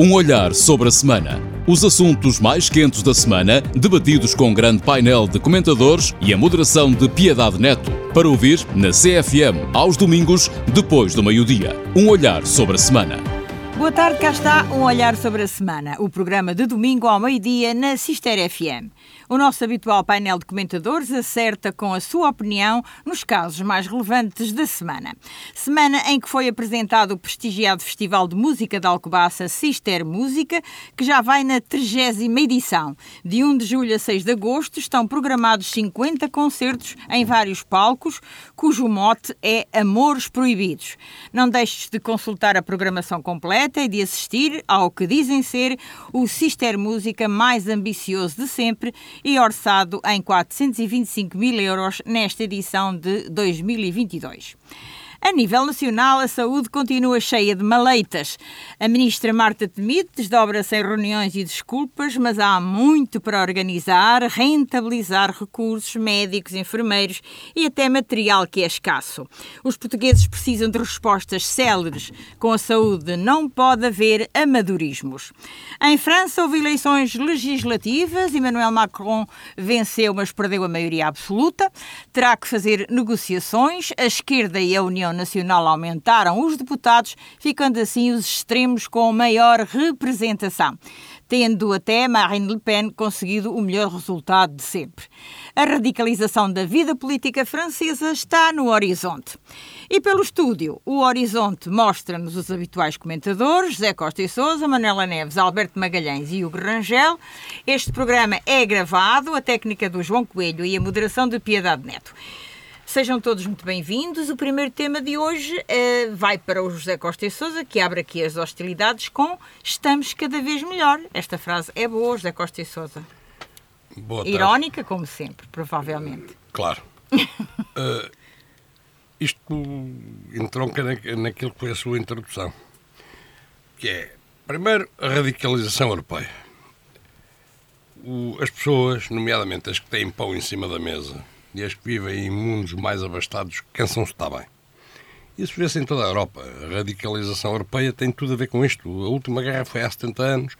Um olhar sobre a semana. Os assuntos mais quentes da semana, debatidos com um grande painel de comentadores e a moderação de Piedade Neto. Para ouvir na CFM, aos domingos, depois do meio-dia. Um olhar sobre a semana. Boa tarde, cá está um olhar sobre a semana, o programa de domingo ao meio-dia na Cister FM. O nosso habitual painel de comentadores acerta com a sua opinião nos casos mais relevantes da semana. Semana em que foi apresentado o prestigiado Festival de Música da Alcobaça Cister Música, que já vai na 30 edição. De 1 de julho a 6 de agosto estão programados 50 concertos em vários palcos, cujo mote é Amores Proibidos. Não deixes de consultar a programação completa e de assistir ao que dizem ser o Cister Música mais ambicioso de sempre e orçado em 425 mil euros nesta edição de 2022. A nível nacional, a saúde continua cheia de maleitas. A ministra Marta Temido desdobra-se em reuniões e desculpas, mas há muito para organizar, rentabilizar recursos médicos, enfermeiros e até material que é escasso. Os portugueses precisam de respostas céleres. Com a saúde não pode haver amadorismos. Em França houve eleições legislativas. Emmanuel Macron venceu, mas perdeu a maioria absoluta. Terá que fazer negociações. A esquerda e a União União Nacional aumentaram os deputados, ficando assim os extremos com maior representação, tendo até Marine Le Pen conseguido o melhor resultado de sempre. A radicalização da vida política francesa está no horizonte. E pelo estúdio, o Horizonte mostra-nos os habituais comentadores, Zé Costa e Souza, Manuela Neves, Alberto Magalhães e Hugo Rangel. Este programa é gravado, a técnica do João Coelho e a moderação de Piedade Neto. Sejam todos muito bem-vindos. O primeiro tema de hoje uh, vai para o José Costa e Souza, que abre aqui as hostilidades com Estamos cada vez melhor. Esta frase é boa, José Costa e Souza. Boa tarde. Irónica, como sempre, provavelmente. Claro. uh, isto entronca na, naquilo que foi a sua introdução, que é, primeiro, a radicalização europeia. O, as pessoas, nomeadamente as que têm pão em cima da mesa, e as que vivem em mundos mais abastados cansam-se estar bem. Isso vê-se em toda a Europa. A radicalização europeia tem tudo a ver com isto. A última guerra foi há 70 anos.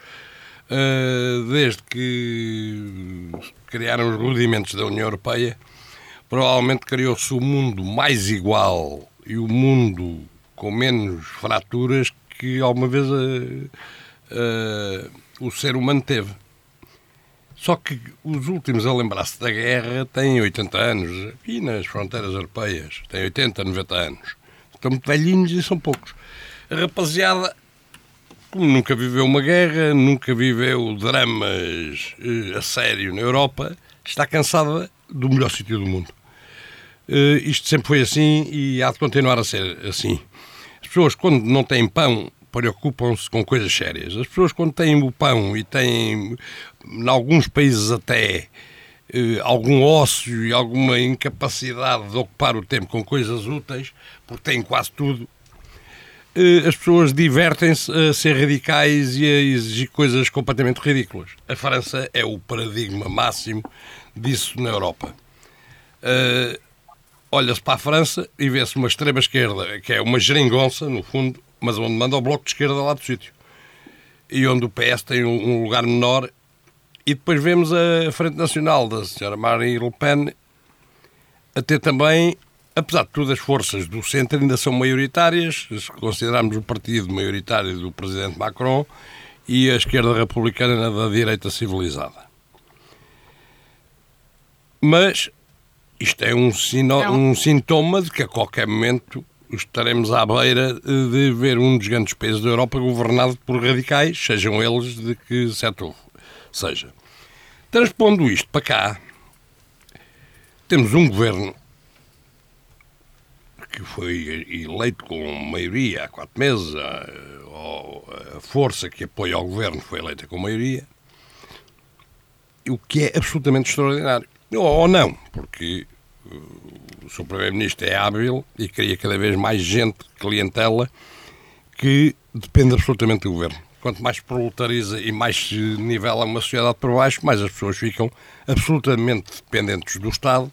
Ah, desde que criaram os rudimentos da União Europeia, provavelmente criou-se o mundo mais igual e o mundo com menos fraturas que alguma vez uh, uh, o ser humano teve. Só que os últimos a lembrar-se da guerra têm 80 anos, e nas fronteiras europeias têm 80, 90 anos. Estão muito velhinhos e são poucos. A rapaziada, como nunca viveu uma guerra, nunca viveu dramas eh, a sério na Europa, está cansada do melhor sítio do mundo. Uh, isto sempre foi assim e há de continuar a ser assim. As pessoas, quando não têm pão, preocupam-se com coisas sérias. As pessoas, quando têm o pão e têm, em alguns países até, eh, algum ócio e alguma incapacidade de ocupar o tempo com coisas úteis, porque têm quase tudo, eh, as pessoas divertem-se a ser radicais e a exigir coisas completamente ridículas. A França é o paradigma máximo disso na Europa. Uh, Olha-se para a França e vê-se uma extrema-esquerda, que é uma geringonça, no fundo, mas onde manda o Bloco de Esquerda lá do sítio. E onde o PS tem um lugar menor. E depois vemos a Frente Nacional da Sra. Marine Le Pen a ter também, apesar de tudo, as forças do centro ainda são maioritárias, se considerarmos o partido maioritário do Presidente Macron e a esquerda republicana da direita civilizada. Mas isto é um, sino, um sintoma de que a qualquer momento estaremos à beira de ver um dos grandes países da Europa governado por radicais, sejam eles de que setor seja. Transpondo isto para cá, temos um governo que foi eleito com maioria há quatro meses, a, força que apoia o governo foi eleita com maioria, o que é absolutamente extraordinário. Ou não, porque o Sr. Primeiro-Ministro é hábil e cria cada vez mais gente, clientela, que depende absolutamente do governo. Quanto mais proletariza e mais se nivela uma sociedade para baixo, mais as pessoas ficam absolutamente dependentes do Estado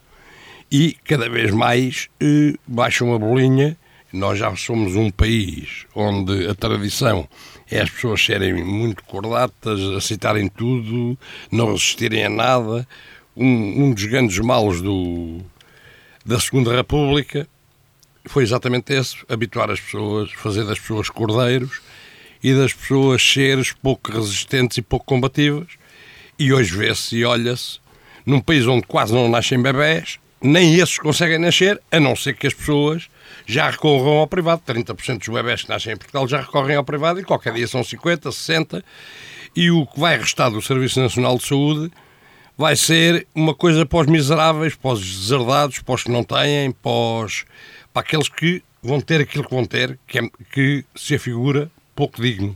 e cada vez mais eh, baixam a bolinha Nós já somos um país onde a tradição é as pessoas serem muito cordatas, aceitarem tudo, não resistirem a nada. Um, um dos grandes males do, da Segunda República foi exatamente esse: habituar as pessoas, fazer das pessoas cordeiros e das pessoas seres pouco resistentes e pouco combativas. E hoje vê-se e olha-se, num país onde quase não nascem bebés, nem esses conseguem nascer, a não ser que as pessoas já recorram ao privado. 30% dos bebés que nascem em Portugal já recorrem ao privado e qualquer dia são 50, 60. E o que vai restar do Serviço Nacional de Saúde vai ser uma coisa para os miseráveis, para os deserdados, para os que não têm, para, os, para aqueles que vão ter aquilo que vão ter, que, é, que se afigura pouco digno.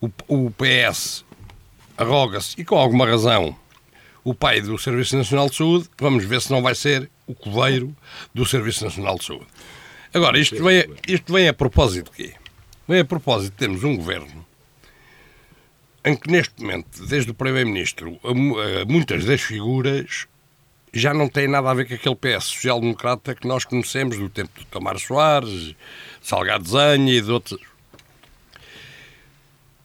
O, o PS arroga-se, e com alguma razão, o pai do Serviço Nacional de Saúde, vamos ver se não vai ser o coveiro do Serviço Nacional de Saúde. Agora, isto vem, isto vem a propósito de quê? Vem a propósito de termos um governo em que, neste momento, desde o Primeiro-Ministro, muitas das figuras já não têm nada a ver com aquele PS social-democrata que nós conhecemos do tempo de Tomar Soares, Salgado Zanha e de outros.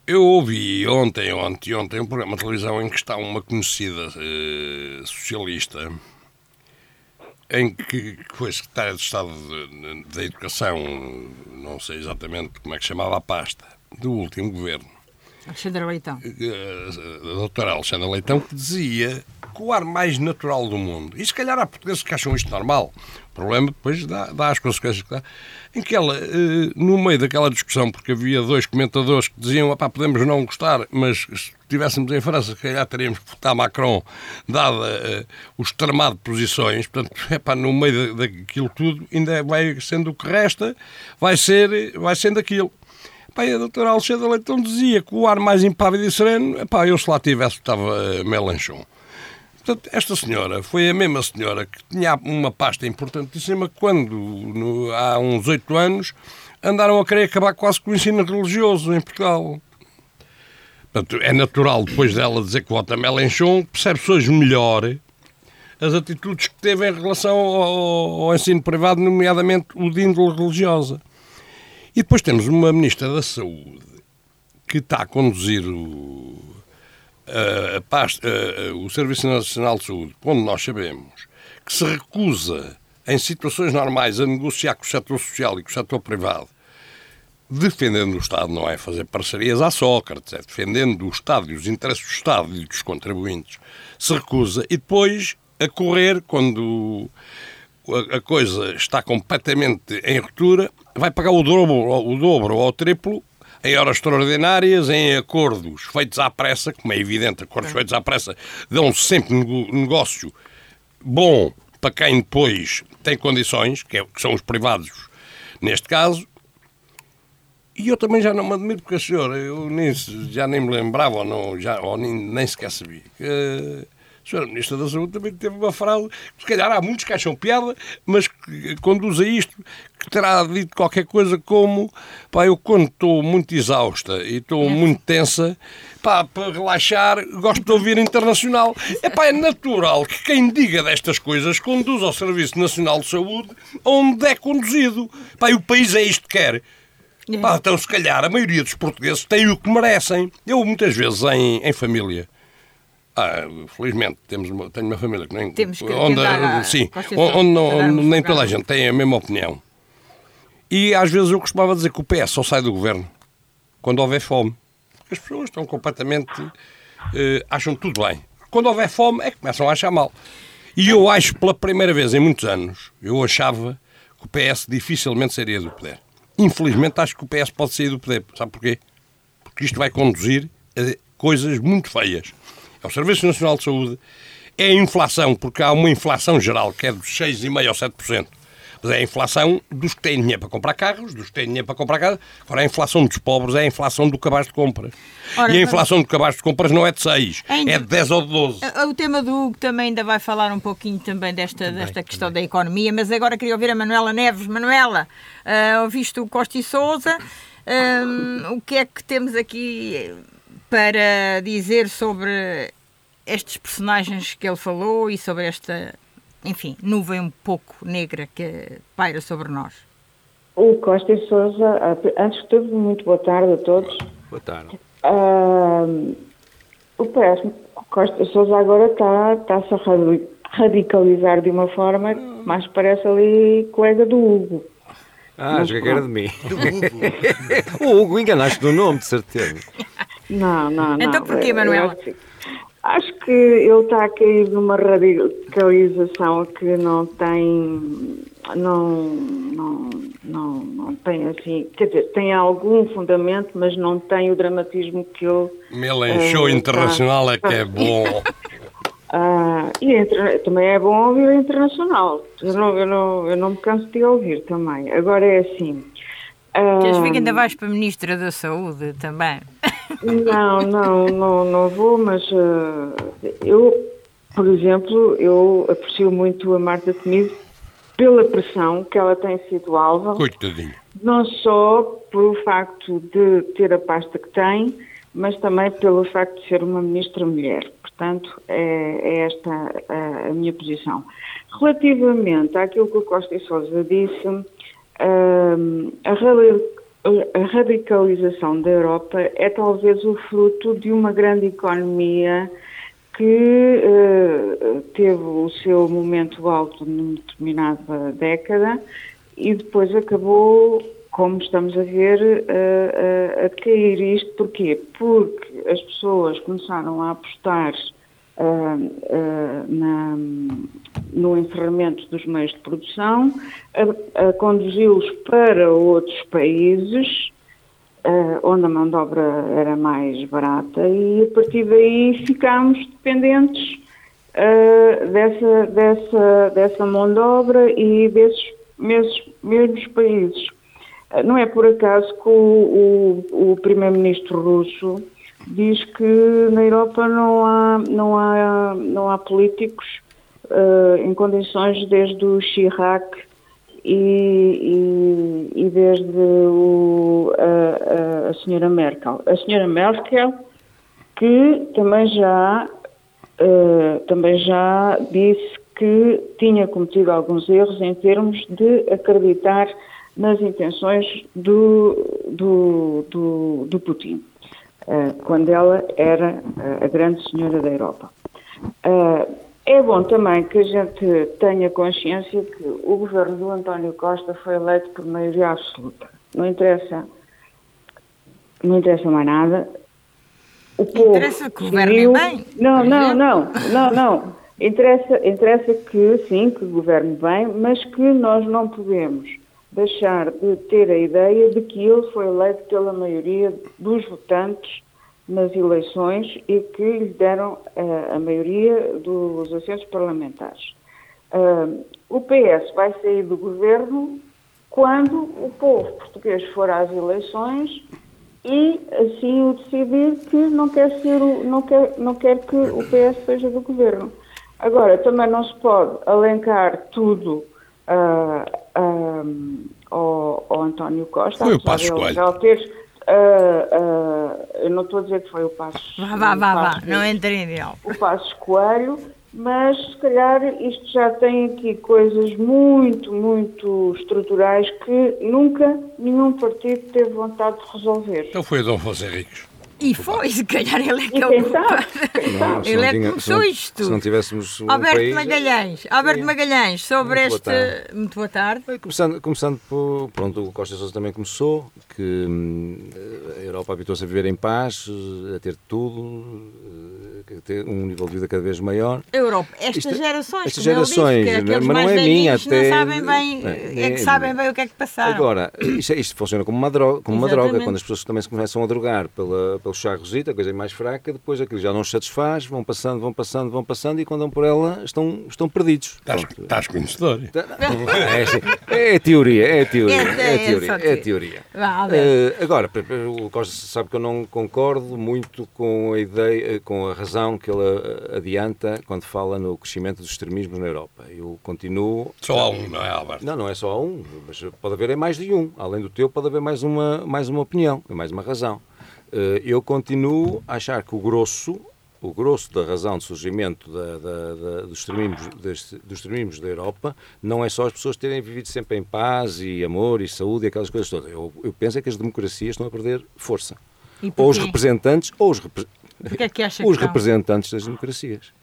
Eu ouvi ontem, ontem, ontem, um programa de televisão em que está uma conhecida uh, socialista em que, que foi secretária de Estado da Educação, não sei exatamente como é que chamava a pasta, do último governo. Alexandra Leitão. Eh, a doutora Alexandra Leitão, que dizia que o ar mais natural do mundo, e se calhar há portugueses que acham isto normal, o problema depois dá, dá as consequências que dá, em que ela, eh, no meio daquela discussão, porque havia dois comentadores que diziam, pá, podemos não gostar, mas se estivéssemos em França, se calhar teríamos que votar Macron, dada uh, o extremado de posições, portanto, epá, no meio daquilo tudo, ainda vai sendo o que resta, vai, ser, vai sendo aquilo. Epá, a doutora Alexandra Leitão dizia que o ar mais impávido e sereno, epá, eu se lá tivesse, estava uh, Melanchon. Portanto, esta senhora foi a mesma senhora que tinha uma pasta importantíssima quando, no, há uns oito anos, andaram a querer acabar quase com o ensino religioso em Portugal. Portanto, é natural, depois dela dizer que vota Melenchon, percebe-se hoje melhor as atitudes que teve em relação ao, ao ensino privado, nomeadamente o de índole religiosa. E depois temos uma Ministra da Saúde que está a conduzir o, a, pasta, a, o Serviço Nacional de Saúde, onde nós sabemos que se recusa, em situações normais, a negociar com o setor social e com o setor privado, defendendo o Estado, não é fazer parcerias à Sócrates, é defendendo o Estado e os interesses do Estado e dos contribuintes, se recusa. E depois a correr quando a coisa está completamente em ruptura, vai pagar o dobro, o dobro ou o triplo em horas extraordinárias, em acordos feitos à pressa, como é evidente, acordos feitos à pressa dão sempre negócio bom para quem depois tem condições, que, é, que são os privados neste caso, e eu também já não me admiro, porque a senhora, eu nem, já nem me lembrava, ou, não, já, ou nem, nem sequer sabia, que a senhora Ministra da Saúde também teve uma frase, que se calhar há muitos que acham piada, mas que conduz a isto, que terá dito qualquer coisa como, pá, eu quando estou muito exausta e estou é. muito tensa, pá, para relaxar, gosto de ouvir internacional. É pá, é natural que quem diga destas coisas conduz ao Serviço Nacional de Saúde onde é conduzido. Pá, e o país é isto que quer. Pá, então, se calhar, a maioria dos portugueses tem o que merecem. Eu, muitas vezes, em, em família, ah, felizmente temos uma, tenho uma família que nem temos que onde, sim, onde, onde nem toda a gente tem a mesma opinião. E às vezes eu costumava dizer que o PS só sai do governo quando houver fome. Porque as pessoas estão completamente. Uh, acham tudo bem. Quando houver fome é que começam a achar mal. E eu acho, pela primeira vez em muitos anos, eu achava que o PS dificilmente sairia do poder. Infelizmente acho que o PS pode sair do poder. Sabe porquê? Porque isto vai conduzir a coisas muito feias ao Serviço Nacional de Saúde é a inflação, porque há uma inflação geral que é dos 6,5% ou 7%. Mas é a inflação dos que têm dinheiro para comprar carros, dos que têm dinheiro para comprar casa. Agora, a inflação dos pobres é a inflação do cabaz de compras. Ora, e a inflação do cabaz de compras não é de 6, ainda, é de 10 ou de 12. O tema do Hugo também ainda vai falar um pouquinho também desta, também, desta questão também. da economia, mas agora queria ouvir a Manuela Neves. Manuela, uh, ouviste o Costa e Souza, um, o que é que temos aqui para dizer sobre estes personagens que ele falou e sobre esta, enfim, nuvem um pouco negra que paira sobre nós? O Costa e Sousa, antes de tudo, muito boa tarde a todos. Boa tarde. Uh, o PS, Costa e Sousa agora está, está-se a radicalizar de uma forma que mais parece ali colega do Hugo. Ah, acho que era de mim. o Hugo, enganaste no nome, de certeza. Não, não, não. Então porquê, Manuel? Acho que ele está a cair numa radicalização que não tem, não, não, não, não tem assim, quer dizer, tem algum fundamento, mas não tem o dramatismo que ele... Em show uh, internacional tá, é que é bom. Ah, e entre, também é bom ouvir internacional. Eu não, eu, não, eu não me canso de ouvir também. Agora é assim. Queres ver que ainda vais para a Ministra da Saúde também? Não, não, não, não vou, mas uh, eu, por exemplo, eu aprecio muito a Marta Temido pela pressão que ela tem sido alvo. Coitadinho. Não só por o facto de ter a pasta que tem, mas também pelo facto de ser uma ministra mulher. Portanto, é, é esta a, a, minha posição. Relativamente àquilo que o Costa e Sousa disse, um, a, a radicalização da Europa é talvez o fruto de uma grande economia que uh, teve o seu momento alto numa determinada década e depois acabou, como estamos a ver, uh, uh, a cair. Isto porquê? Porque as pessoas começaram a apostar na, no encerramento dos meios de produção, a, a conduzi-los para outros países uh, onde a mão de obra era mais barata e a partir daí ficámos dependentes uh, dessa, dessa, dessa mão de obra e desses mesmos países. Uh, não é por acaso que o, o, o primeiro-ministro russo diz que na Europa não há, não há, não há políticos uh, em condições desde o Chirac e, e, e desde o, a, a, senhora Merkel. A senhora Merkel que também já, uh, também já disse que tinha cometido alguns erros em termos de acreditar nas intenções do, do, do, do Putin, uh, quando ela era a grande senhora da Europa. Uh, é bom também que a gente tenha consciência que o governo do António Costa foi eleito por maioria absoluta. Não interessa, não interessa mais nada. O povo interessa que governe bem. Não, não, não, não, não. Interessa, interessa que sim, que governe bem, mas que nós não podemos deixar de ter a ideia de que ele foi eleito pela maioria dos votantes nas eleições e que lhe deram uh, a maioria dos assentos parlamentares. Uh, o PS vai sair do governo quando o povo português for às eleições e assim o decidir que não quer, ser o, não quer, não quer que o PS seja do governo. Agora, também não se pode alencar tudo uh, ao, ao, António Costa. Foi o Passo Coelho. Uh, uh, eu não estou a dizer que foi o Passos. Vá, vá, vá, vá. não entrei em O Passos Coelho, mas se calhar isto já tem aqui coisas muito, muito estruturais que nunca nenhum partido teve vontade de resolver. Então foi Dom José Ricos. E foi, se calhar ele é que é o culpado. Ele é que começou isto. Se não tivéssemos um Alberto país... Magalhães, Alberto Sim. Magalhães, sobre muito este... Boa muito boa tarde. Começando, começando por... Pronto, o Costa Sousa também começou, que hum, a Europa habituou-se a viver em paz, a ter tudo, ter um nível de vida cada vez maior. Europa, estas Isto, gerações, estas gerações, disse, mas não é minha, até... sabem bem, é, é que sabem bem o que é que passaram. Agora, isto, isto funciona como uma droga, como uma droga, quando as pessoas também se começam a drogar pela pelo charrosito, a coisa é mais fraca, depois aquilo já não os satisfaz, vão passando, vão passando, vão passando e quando dão por ela estão, estão perdidos. Estás, estás conhecedor. Tá, é, assim, é, teoria, é teoria, é, é, é teoria. É teoria. Uh, agora, o Costa sabe que eu não concordo muito com a ideia, com a razão que ele adianta quando fala no crescimento dos extremismos na Europa. Eu continuo. Só há um, não é, Alberto? Não, não é só há um, mas pode haver é mais de um. Além do teu, pode haver mais uma, mais uma opinião, mais uma razão. Eh, eu continuo a achar que o grosso, o grosso da razão de surgimento da, da, da, dos, extremismos, dos extremismos da Europa não é só as pessoas terem vivido sempre em paz e amor e saúde e aquelas coisas todas. Eu, eu penso é que as democracias estão a perder força. Ou os representantes, ou os, é que os representantes das democracias.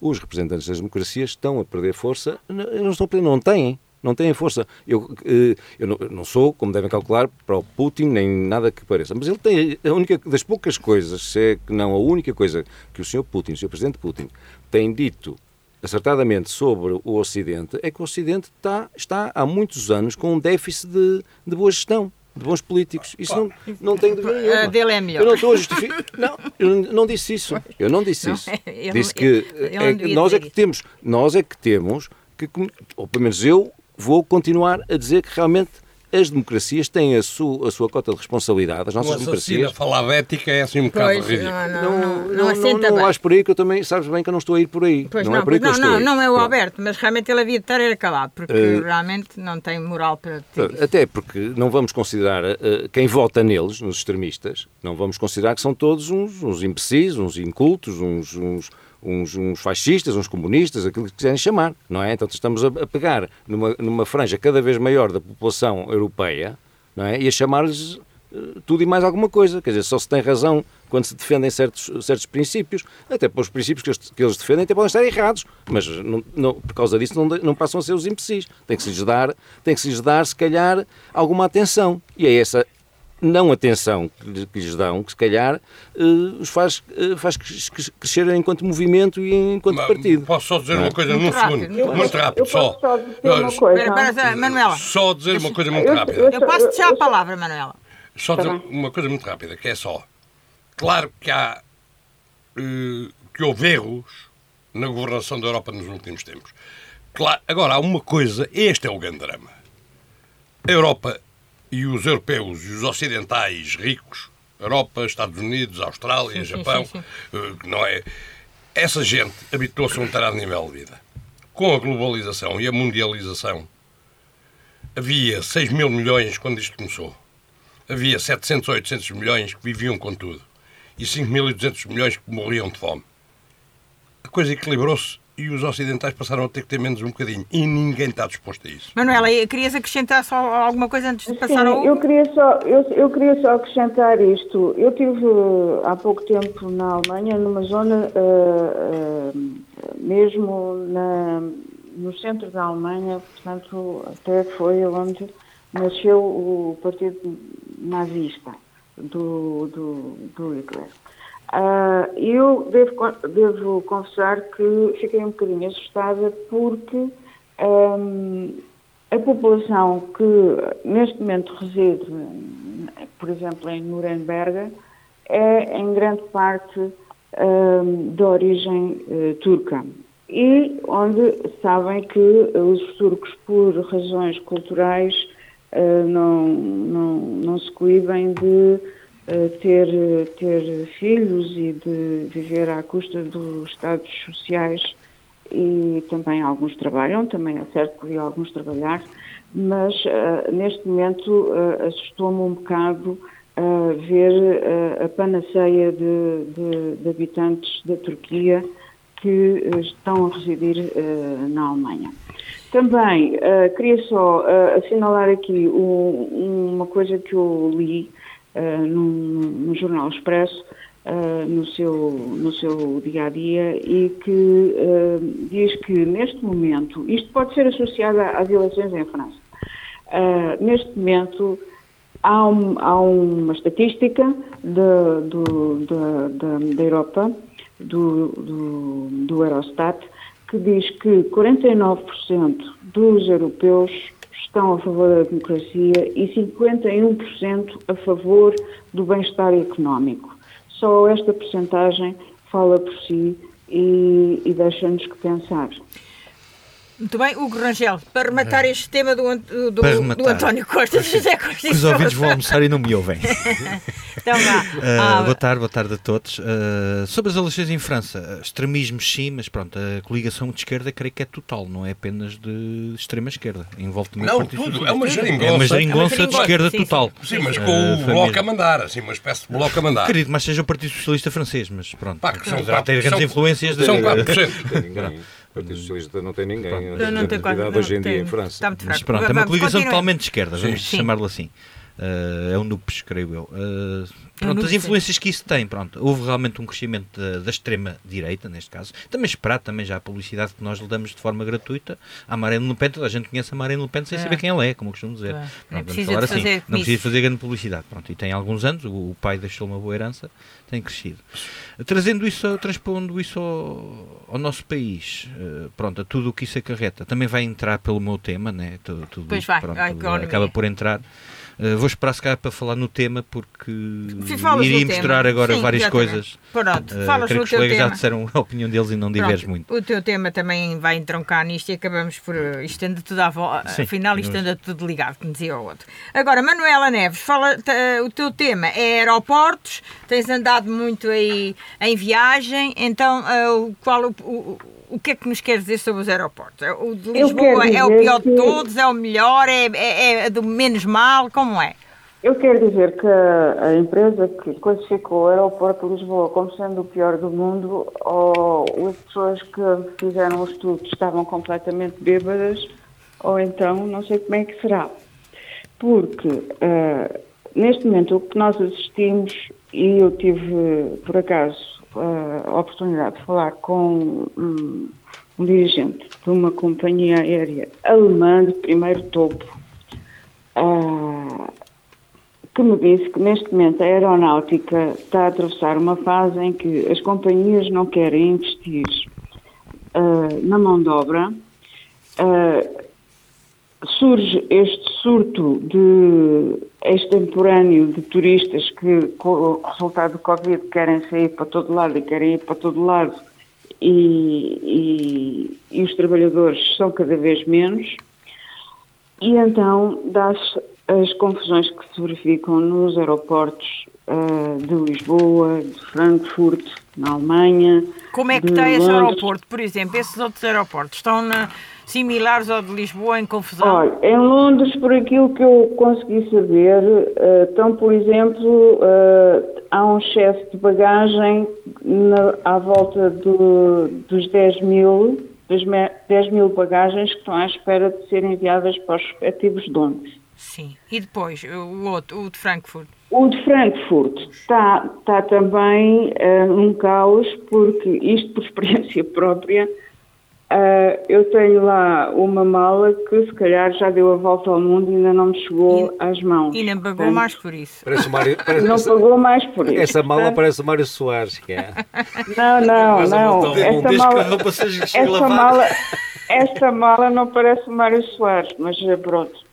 Os representantes das democracias estão a perder força, não, estão a perder, não têm não têm força. Eu, eh, eu não sou, como devem calcular, para o Putin, nem nada que pareça, mas ele tem a única das poucas coisas, se é que não a única coisa que o Sr. Putin, o Sr. Presidente Putin, tem dito acertadamente sobre o Ocidente, é que o Ocidente está, está há muitos anos com um déficit de, de boa gestão de bons políticos. Isso não, não tem dúvida nenhuma. A dele é melhor. Eu não estou a justificar. Não, eu não disse isso. Eu não disse isso. Ele, Disse que é, nós é que temos, nós é que temos que, ou pelo menos eu, vou continuar a dizer que realmente as democracias têm a sua, a sua cota de responsabilidade, as nossas democracias. A falar de ética é assim um bocado pois, ridículo. Não, não, não, não, não, não, não por aí que eu também, sabes bem que eu não estou a ir por aí. Pois não, não, é por aí que não, eu estou não, não é o Alberto, mas realmente ele havia de estar a calado, porque uh, realmente não tem moral para ter Até porque não vamos considerar, uh, quem vota neles, nos extremistas, não vamos considerar que são todos uns, uns imbecis, uns incultos, uns, uns uns, uns, fascistas, uns comunistas, aquilo que quiserem chamar, não é? Então estamos a, a pegar numa, numa franja cada vez maior da população europeia não é? e a chamar-lhes uh, tudo e mais alguma coisa. Quer dizer, só se tem razão quando se defendem certos, certos princípios, até para os princípios que eles, que eles defendem até podem estar errados, mas não, não, por causa disso não, não passam a ser os imbecis. Tem que se lhes dar, tem que se lhes dar, se calhar, alguma atenção. E é essa não atenção que lhes dão, que se calhar uh, os faz, uh, faz crescer enquanto movimento e enquanto Mas, partido. Posso só dizer uma coisa num segundo? muito rápido, só. só dizer uma coisa. Manuela. Só dizer uma coisa muito rápida. Eu posso deixar a palavra, Manuela. Só dizer uma coisa muito rápida, que é só. Claro que há. Uh, que houve erros na governação da Europa nos últimos tempos. Claro, agora, há uma coisa, este é o grande drama. A Europa e os europeus e os ocidentais ricos, Europa, Estados Unidos, Austrália, sim, Japão, sim, sim, uh, não é? Essa gente habituou-se a um determinado nível de vida. Com a globalização e a mundialização, havia 6 mil milhões quando isto começou. Havia 700 ou 800 milhões que viviam com tudo. E 5.200 milhões que morriam de fome. A coisa equilibrou-se e os ocidentais passaram a ter que ter menos um bocadinho. E ninguém está disposto a isso. Manuela, querias acrescentar só alguma coisa antes de passar Sim, ao... eu queria só eu, eu queria só acrescentar isto. Eu tive uh, há pouco tempo na Alemanha, numa zona uh, uh, mesmo na, no centro da Alemanha, portanto até foi onde nasceu o partido nazista do, do, do Hitler. Uh, eu devo, devo confessar que fiquei um bocadinho assustada porque um, a população que neste momento reside, por exemplo, em Nuremberg, é em grande parte um, de origem uh, turca. E onde sabem que os turcos, por razões culturais, uh, não, não, não se coibem de ter, ter filhos e de viver à custa dos estados sociais e também alguns trabalham, também é certo que vi alguns trabalhar, mas uh, neste momento uh, assustou-me um bocado uh, ver a panaceia de, de, de, habitantes da Turquia que estão a residir na Alemanha. Também queria só assinalar aqui um, uma coisa que eu li uh, no, no, Jornal Expresso, uh, no, seu, no seu dia a dia, e que uh, diz que neste momento, isto pode ser associado às eleições em França, neste momento há, um, há uma estatística de, do, da, da Europa, do, do, do Eurostat, que diz que 49% dos europeus estão a favor da democracia e 51% a favor do bem-estar económico. Só esta percentagem fala por si e, e deixa-nos que pensar. Muito bem, Hugo Rangel, para rematar é. este tema do, do, do, do António Costa, de José Costa. Os ouvintes vão almoçar e não me ouvem. então vá. Uh, ah, boa tarde, boa tarde a todos. Uh, sobre as eleições em França, extremismos sim, mas pronto, a coligação de esquerda creio que é total, não é apenas de extrema esquerda. Envolve também não, tudo, é uma geringonça. É uma geringonça é de esquerda sim, total. Sim, sim mas com uh, o bloco a mandar, assim, uma espécie de bloco a mandar. Querido, mas seja o Partido Socialista francês, mas pronto. Pá, que são, ter grandes influências. São 4%. O Partido Socialista não tem ninguém não, não tem quase, hoje em dia em França. Mas pronto, é uma coligação totalmente de esquerda, vamos chamá-lo assim. Uh, é um NUPES, creio eu. Uh, pronto, as influências que isso tem, pronto, houve realmente um crescimento da, da extrema-direita, neste caso. Também esperado, também já a publicidade que nós lhe damos de forma gratuita à Marine Le Pen, toda a gente conhece a Marine Le Pen sem é. saber quem ela é, como eu costumo dizer. É. Pronto, não falar assim, não precisa fazer grande publicidade. Pronto, e tem alguns anos, o, o, pai deixou uma boa herança, tem crescido. Trazendo isso, transpondo isso ao, ao nosso país, uh, pronto, a tudo o que isso acarreta, também vai entrar pelo meu tema, né? Tudo, tudo pois isso, vai, pronto, acaba por entrar. Uh, vou esperar se calhar para falar no tema porque iria misturar agora Sim, várias coisas. Pronto, uh, falas creio que os colegas tema. já disseram a opinião deles e não diverges muito. O teu tema também vai entroncar nisto e acabamos por. Eh, isto anda tudo à volta. Afinal, isto anda tudo ligado, como dizia o outro. Agora, Manuela Neves, fala, o teu tema é aeroportos, tens andado muito aí em viagem, então uh, qual o, o o que é que nos quer dizer sobre os aeroportos? É o de Lisboa é o pior que... de todos, é o melhor, é, é, é do menos mal, como é? Eu quero dizer que a empresa que classificou o aeroporto de Lisboa como sendo o pior do mundo, ou as pessoas que fizeram o estudo estavam completamente bêbadas, ou então não sei como é que será. Porque uh, neste momento o que nós assistimos, e eu tive por acaso a oportunidade de falar com um, um dirigente de uma companhia aérea alemã de primeiro topo, uh, que me disse que neste momento a aeronáutica está a atravessar uma fase em que as companhias não querem investir uh, na mão de obra. Uh, surge este surto de extemporâneo de turistas que, com o resultado do Covid, querem sair para todo lado e querem ir para todo lado e, e, e os trabalhadores são cada vez menos. E então dá-se as confusões que se verificam nos aeroportos uh, de Lisboa, de Frankfurt, na Alemanha. Como é que está esse aeroporto, por exemplo? Esses outros aeroportos estão na, similares ao de Lisboa em confusão? Olha, em Londres, por aquilo que eu consegui saber, uh, estão, por exemplo, uh, há um chefe de bagagem na, à volta do, dos 10 mil, dos 10 mil bagagens que estão à espera de serem enviadas para os respectivos donos. Sim. E depois, o outro, o de Frankfurt? O de Frankfurt está, está também uh, um caos, porque isto por experiência própria, Uh, eu tenho lá uma mala que se calhar já deu a volta ao mundo e ainda não me chegou e, às mãos. E não pagou Portanto, mais por isso. Parece Mário, parece, não pagou mais por isso. Essa mala Portanto, parece o Mário Soares. Que é. Não, não, não. Esta mala, esta, mala, esta mala não parece o Mário Soares, mas pronto.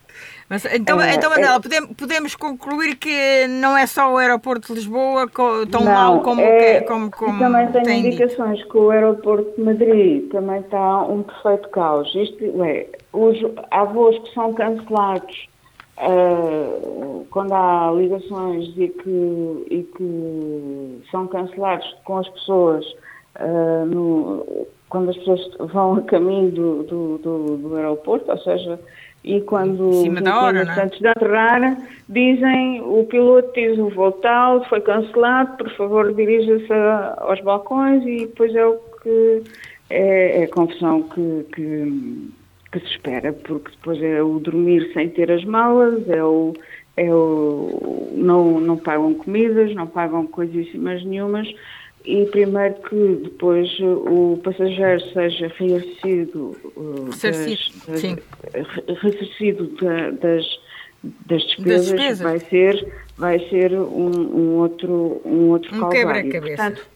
Mas, então, é, então Manela, é, podemos, podemos concluir que não é só o aeroporto de Lisboa tão não, mal como, é, que, como, como Também tenho indicações dito. que o aeroporto de Madrid também está um perfeito caos. Isto é, os, há voos que são cancelados uh, quando há ligações e que, e que são cancelados com as pessoas uh, no, quando as pessoas vão a caminho do, do, do, do aeroporto, ou seja, e quando é? antes de aterrar dizem, o piloto diz o voo tal, foi cancelado, por favor dirija-se aos balcões e depois é o que é, é a confusão que, que, que, se espera, porque depois é o dormir sem ter as malas, é o, é o não, não pagam comidas, não pagam coisíssimas nenhumas e primeiro que depois o passageiro seja ressarcido ressarcido das, das, das, despesas, das despesas, vai ser vai ser um, um outro um outro um quebra-cabeça. Portanto,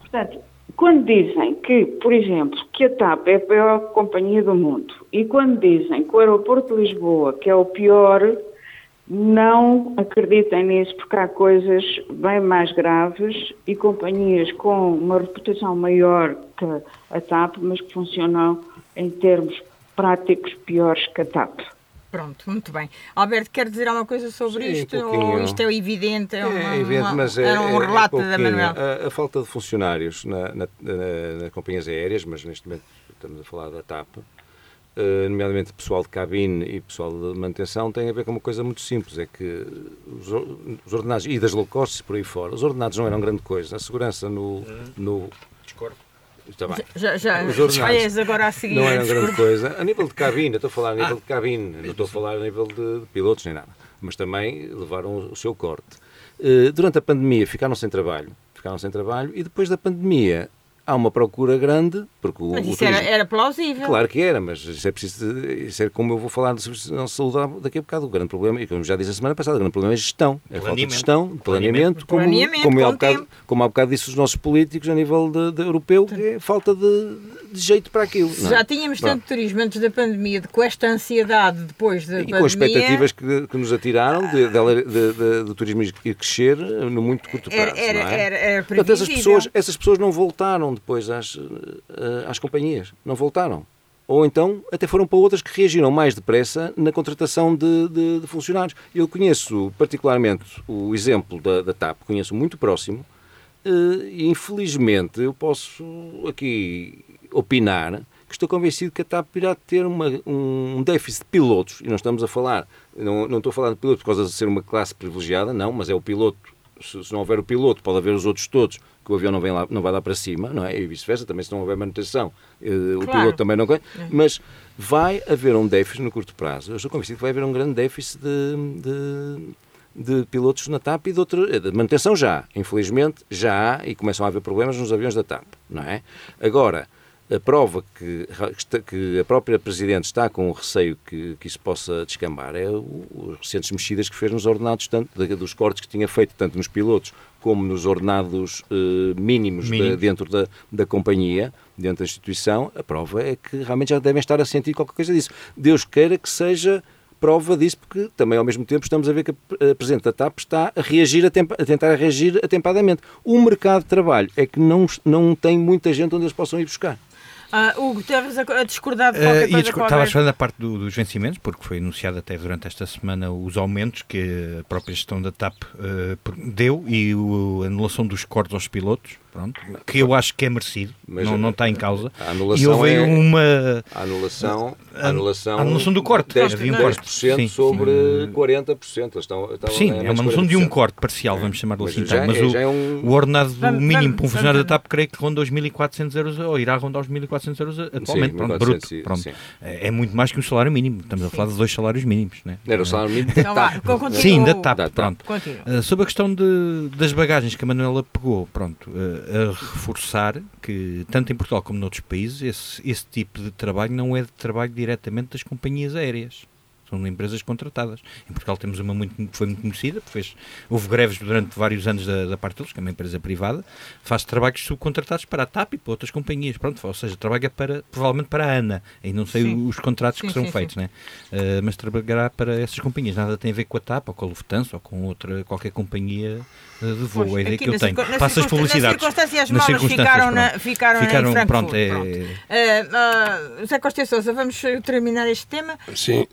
portanto, quando dizem que, por exemplo, que a TAP é a pior companhia do mundo e quando dizem que o aeroporto de Lisboa que é o pior não acreditem nisso porque há coisas bem mais graves e companhias com uma reputação maior que a TAP, mas que funcionam em termos práticos piores que a TAP. Pronto, muito bem. Alberto, quer dizer alguma coisa sobre Sim, isto? Um ou isto é evidente? É, uma, é evidente, mas é, é um relato é da Manuel. A, a, falta de funcionários na, na, na, nas companhias aéreas, mas neste momento estamos a falar da TAP, uh, nomeadamente pessoal de cabine e pessoal de manutenção, tem a ver com uma coisa muito simples, é que os, os ordenados, e das low cost por aí fora, os ordenados não eram grande coisa. A segurança no... no Discordo Está bem. Já, já os agora a seguir. Não era grande coisa. A nível de cabine, estou a falar a nível ah. de cabine, não estou a falar a nível de, de pilotos nem nada. Mas também levaram o seu corte. Uh, durante a pandemia ficaram sem trabalho. Ficaram sem trabalho e depois da pandemia há uma procura grande, porque o, mas isso o era, era, plausível. Claro que era, mas isso é preciso, isso é como eu vou falar de saúde daqui a bocado, o grande problema, e como já disse a semana passada, o grande problema é gestão, é falta de gestão, de planeamento, como, planeamento, como, há bocado, como há bocado disse os nossos políticos a nível de, de europeu, é falta de, de, jeito para aquilo. É? Já tínhamos tanto turismo antes da pandemia, de, com esta ansiedade depois da e pandemia... com as expectativas que, que nos atiraram de, de, do turismo ir crescer no muito curto prazo, era, era, é? era, era Portanto, essas pessoas, essas pessoas não voltaram depois às eh, às companhias. Não voltaram. Ou então até foram para outras que reagiram mais depressa na contratação de, de, de funcionários. Eu conheço particularmente o exemplo da, da TAP, conheço muito próximo, eh, e infelizmente eu posso aqui opinar que estou convencido que a TAP irá ter uma, um déficit de pilotos, e não estamos a falar, não, não estou a falar de pilotos por causa de ser uma classe privilegiada, não, mas é o piloto, se, se não houver o piloto, pode haver os outros todos que o avião não, vem lá, não vai lá para cima, não é? E vice-versa, também se não houver manutenção, eh, o claro. piloto também não... É. Mas vai haver um déficit no curto prazo. Eu estou convencido que vai haver um grande déficit de, de, de pilotos na TAP e de, outra, eh, de manutenção já. Infelizmente, já há e começam a haver problemas nos aviões da TAP, não é? Agora, a prova que, que a própria Presidente está com o receio que, que isso possa descambar é os recentes mexidas que fez nos ordenados, tanto dos cortes que tinha feito, tanto nos pilotos como nos ordenados uh, mínimos de, dentro da, da companhia, dentro da instituição. A prova é que realmente já devem estar a sentir qualquer coisa disso. Deus queira que seja prova disso, porque também ao mesmo tempo estamos a ver que a Presidente da TAP está a reagir, a, tempa, a tentar reagir atempadamente. O mercado de trabalho é que não, não tem muita gente onde eles possam ir buscar. Uh, o Guterres a discordar de qualquer uh, coisa. Discor estava a falar da parte do, dos vencimentos, porque foi anunciado até durante esta semana os aumentos que a própria gestão da TAP uh, deu e o, a anulação dos cortes aos pilotos pronto, que eu acho que é merecido, Mas não, não está em causa. A anulação e houve é, uma. A anulação, a anulação, a anulação do corte. 10, havia um 10% corte. Sim, sobre sim. 40%. Estão, estão, sim, é, é uma anulação de um corte parcial, é. vamos chamar-lhe assim. Já, Mas é, o, é um... o ordenado vamos, mínimo para um funcionário da TAP, creio que ronda os 1.400 euros, ou irá rondar os 1.400 euros atualmente. Sim, pronto, bruto. Sim, pronto. Sim. É, é muito mais que um salário mínimo. Estamos a falar de dois salários mínimos. Né? Era o salário mínimo da TAP. Sim, da TAP. Pronto. Sobre a questão das bagagens que a Manuela pegou, pronto, uh, a reforçar que, tanto em Portugal como noutros países, esse, esse tipo de trabalho não é de trabalho diretamente das companhias aéreas são empresas contratadas. Em Portugal temos uma muito, foi muito conhecida, fez, houve greves durante vários anos da, da parte deles, que é uma empresa privada, faz trabalhos subcontratados para a TAP e para outras companhias, pronto, ou seja, trabalha para, provavelmente para a ANA, e não sei sim. os contratos sim, que são sim, feitos, né? Uh, mas trabalhará para essas companhias, nada tem a ver com a TAP, ou com a Lufthansa, ou com outra, qualquer companhia eh, de voo, pois, a ideia que eu tenho. Passas publicidades. Nas circunstâncias, nas circunstâncias ficaram, na, ficaram, ficaram em pronto, é... pronto. Uh, uh, Zé Costa Sousa, vamos terminar este tema? Sim,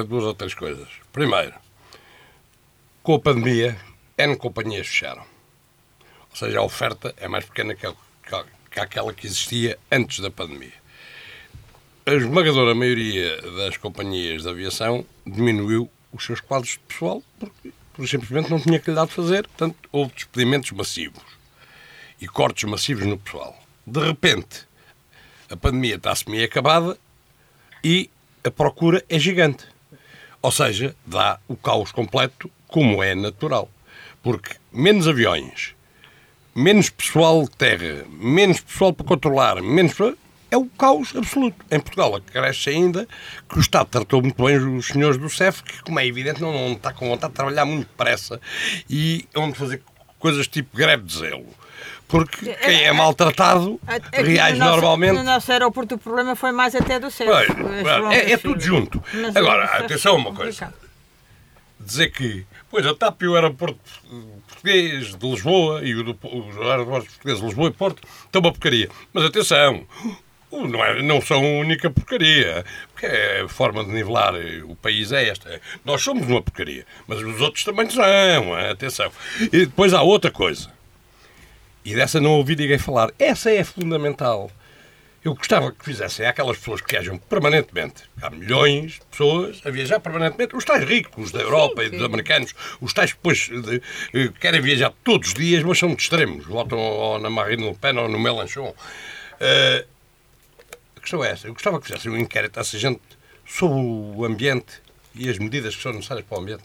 dizer duas ou três coisas. Primeiro, com a pandemia, N companhias fecharam. Ou seja, a oferta é mais pequena que, que aquela que existia antes da pandemia. A esmagadora maioria das companhias de aviação diminuiu os seus quadros de pessoal porque, porque simplesmente não tinha que lhe dar de fazer. Portanto, houve despedimentos massivos e cortes massivos no pessoal. De repente, a pandemia está-se meio acabada e a procura é gigante. Ou seja, dá o caos completo, como é natural. Porque menos aviões, menos pessoal de terra, menos pessoal para controlar, menos é o caos absoluto. Em Portugal acresce ainda que o Estado tratou muito bem os senhores do CEF, que, como é evidente, não, não está com vontade de trabalhar muito depressa e onde fazer coisas tipo greve de zelo porque quem é maltratado reage no nosso, normalmente. No nosso aeroporto o problema foi mais até do céu. É, é, tudo junto. Agora, atenção a uma coisa. Dizer que, pois, a TAP e o aeroporto português de Lisboa e o do, os aeroportos portugueses de Lisboa e Porto estão uma porcaria. Mas atenção, Não, é, não são a única porcaria, porque é a forma de nivelar o país é esta. Nós somos uma porcaria, mas os outros também são, atenção. E depois há outra coisa, e dessa não ouvi ninguém falar. Essa é fundamental. Eu gostava que fizessem aquelas pessoas que viajam permanentemente. Há milhões de pessoas a viajar permanentemente. Os tais ricos da Europa sim, sim. e dos americanos, os tais depois de, de, eh, querem viajar todos os dias, mas são de extremos. Votam ou na Marine Le Pen ou no Mélenchon. Uh, a questão é essa. Eu gostava que fizessem um inquérito a essa gente sobre o ambiente e as medidas que são necessárias para o ambiente.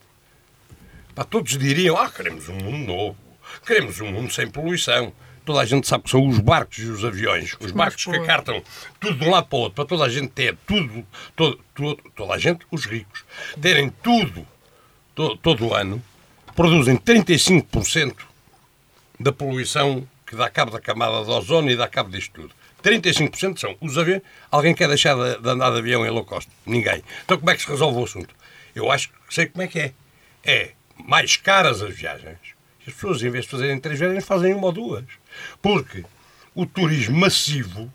Pá, todos diriam, ah, queremos um mundo novo. Queremos um mundo sem poluição toda a gente sabe que são os barcos e os aviões, os barcos que cartam tudo de um lado para o outro, para toda a gente ter tudo, todo, todo toda a gente, os ricos, terem tudo todo, todo o ano, produzem 35% da poluição que dá cabo da camada de ozono e dá cabo disto tudo. 35% são os aviões. Alguém quer deixar de, de andar de avião em low cost? Ninguém. Então como é que se resolve o assunto? Eu acho que sei como é que é. É mais caras as viagens. As pessoas, em vez de fazerem três viagens, fazem uma ou duas. Porque o turismo massivo